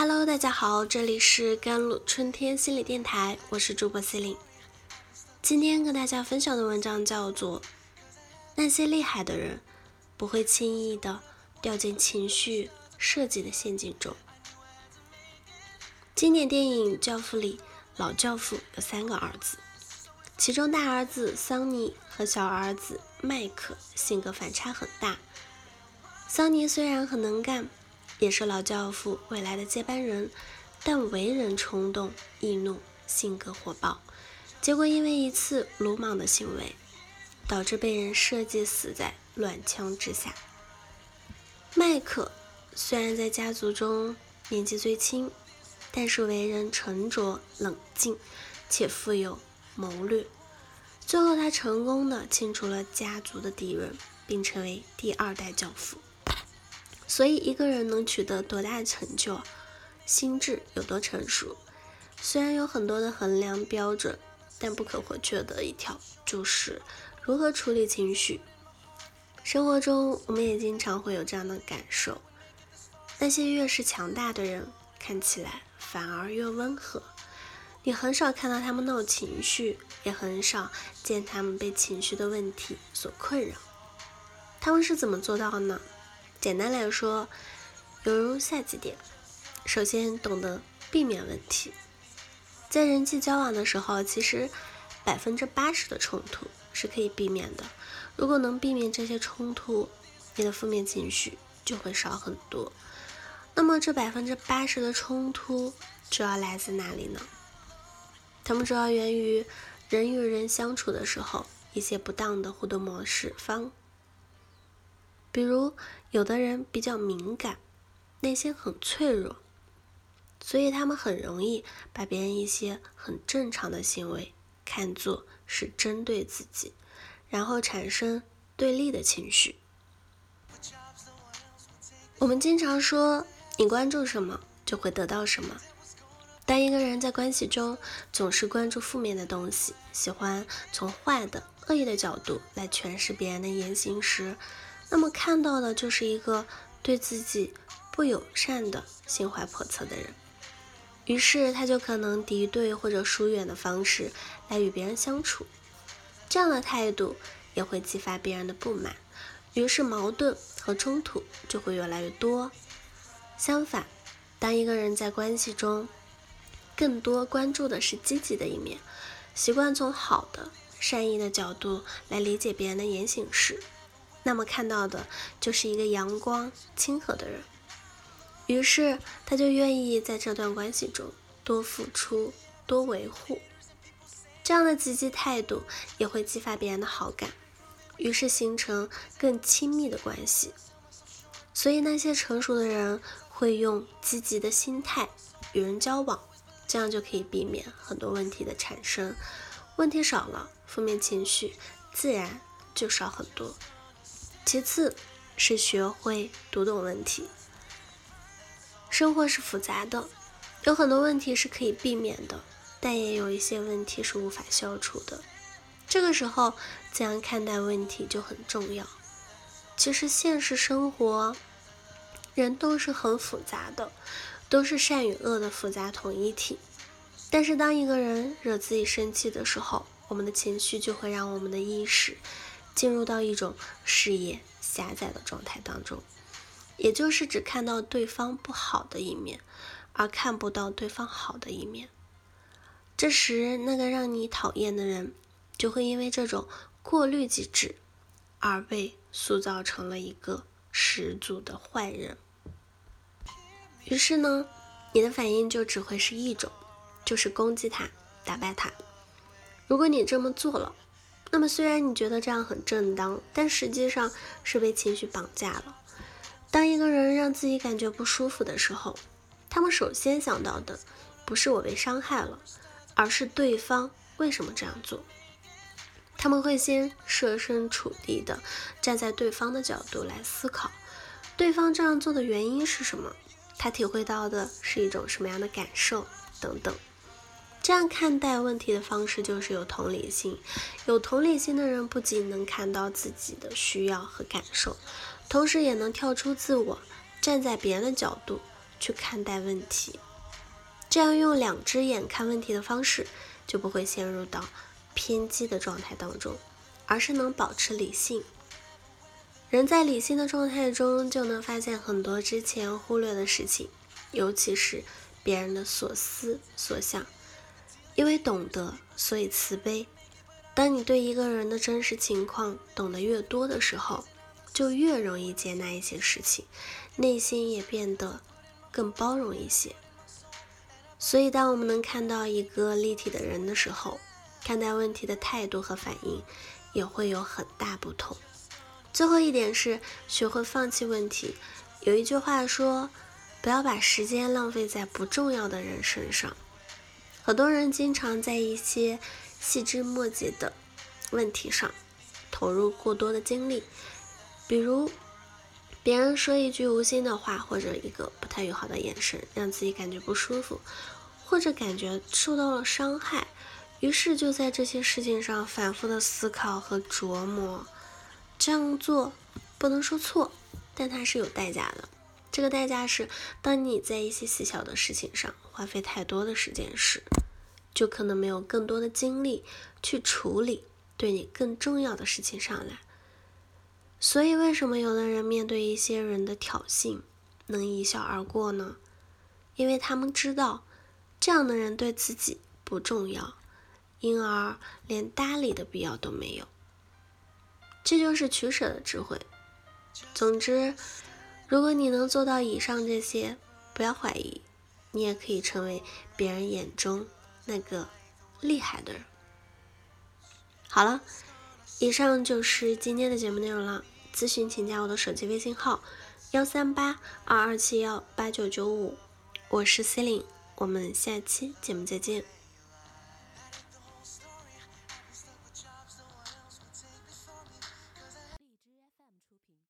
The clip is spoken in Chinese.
Hello，大家好，这里是甘露春天心理电台，我是主播 C 琳。今天跟大家分享的文章叫做《那些厉害的人不会轻易的掉进情绪设计的陷阱中》。经典电影《教父》里，老教父有三个儿子，其中大儿子桑尼和小儿子麦克性格反差很大。桑尼虽然很能干。也是老教父未来的接班人，但为人冲动易怒，性格火爆，结果因为一次鲁莽的行为，导致被人设计死在乱枪之下。麦克虽然在家族中年纪最轻，但是为人沉着冷静，且富有谋略。最后，他成功的清除了家族的敌人，并成为第二代教父。所以，一个人能取得多大成就，心智有多成熟，虽然有很多的衡量标准，但不可或缺的一条就是如何处理情绪。生活中，我们也经常会有这样的感受：那些越是强大的人，看起来反而越温和。你很少看到他们闹情绪，也很少见他们被情绪的问题所困扰。他们是怎么做到呢？简单来说，有如下几点：首先，懂得避免问题。在人际交往的时候，其实百分之八十的冲突是可以避免的。如果能避免这些冲突，你的负面情绪就会少很多。那么，这百分之八十的冲突主要来自哪里呢？它们主要源于人与人相处的时候一些不当的互动模式方。比如，有的人比较敏感，内心很脆弱，所以他们很容易把别人一些很正常的行为看作是针对自己，然后产生对立的情绪。我们经常说，你关注什么就会得到什么。当一个人在关系中总是关注负面的东西，喜欢从坏的、恶意的角度来诠释别人的言行时，那么看到的就是一个对自己不友善的心怀叵测的人，于是他就可能敌对或者疏远的方式来与别人相处，这样的态度也会激发别人的不满，于是矛盾和冲突就会越来越多。相反，当一个人在关系中更多关注的是积极的一面，习惯从好的、善意的角度来理解别人的言行时，那么看到的就是一个阳光亲和的人，于是他就愿意在这段关系中多付出、多维护。这样的积极态度也会激发别人的好感，于是形成更亲密的关系。所以那些成熟的人会用积极的心态与人交往，这样就可以避免很多问题的产生。问题少了，负面情绪自然就少很多。其次是学会读懂问题。生活是复杂的，有很多问题是可以避免的，但也有一些问题是无法消除的。这个时候，怎样看待问题就很重要。其实现实生活，人都是很复杂的，都是善与恶的复杂统一体。但是当一个人惹自己生气的时候，我们的情绪就会让我们的意识。进入到一种视野狭窄的状态当中，也就是只看到对方不好的一面，而看不到对方好的一面。这时，那个让你讨厌的人，就会因为这种过滤机制，而被塑造成了一个十足的坏人。于是呢，你的反应就只会是一种，就是攻击他，打败他。如果你这么做了，那么，虽然你觉得这样很正当，但实际上是被情绪绑架了。当一个人让自己感觉不舒服的时候，他们首先想到的不是我被伤害了，而是对方为什么这样做。他们会先设身处地的站在对方的角度来思考，对方这样做的原因是什么，他体会到的是一种什么样的感受等等。这样看待问题的方式就是有同理心。有同理心的人不仅能看到自己的需要和感受，同时也能跳出自我，站在别人的角度去看待问题。这样用两只眼看问题的方式，就不会陷入到偏激的状态当中，而是能保持理性。人在理性的状态中，就能发现很多之前忽略的事情，尤其是别人的所思所想。因为懂得，所以慈悲。当你对一个人的真实情况懂得越多的时候，就越容易接纳一些事情，内心也变得更包容一些。所以，当我们能看到一个立体的人的时候，看待问题的态度和反应也会有很大不同。最后一点是学会放弃问题。有一句话说：“不要把时间浪费在不重要的人身上。”很多人经常在一些细枝末节的问题上投入过多的精力，比如别人说一句无心的话，或者一个不太友好的眼神，让自己感觉不舒服，或者感觉受到了伤害，于是就在这些事情上反复的思考和琢磨。这样做不能说错，但它是有代价的。这个代价是，当你在一些细小的事情上花费太多的时间时，就可能没有更多的精力去处理对你更重要的事情上来。所以，为什么有的人面对一些人的挑衅能一笑而过呢？因为他们知道这样的人对自己不重要，因而连搭理的必要都没有。这就是取舍的智慧。总之。如果你能做到以上这些，不要怀疑，你也可以成为别人眼中那个厉害的人。好了，以上就是今天的节目内容了。咨询请加我的手机微信号：幺三八二二七幺八九九五，我是 C e l i n e 我们下期节目再见。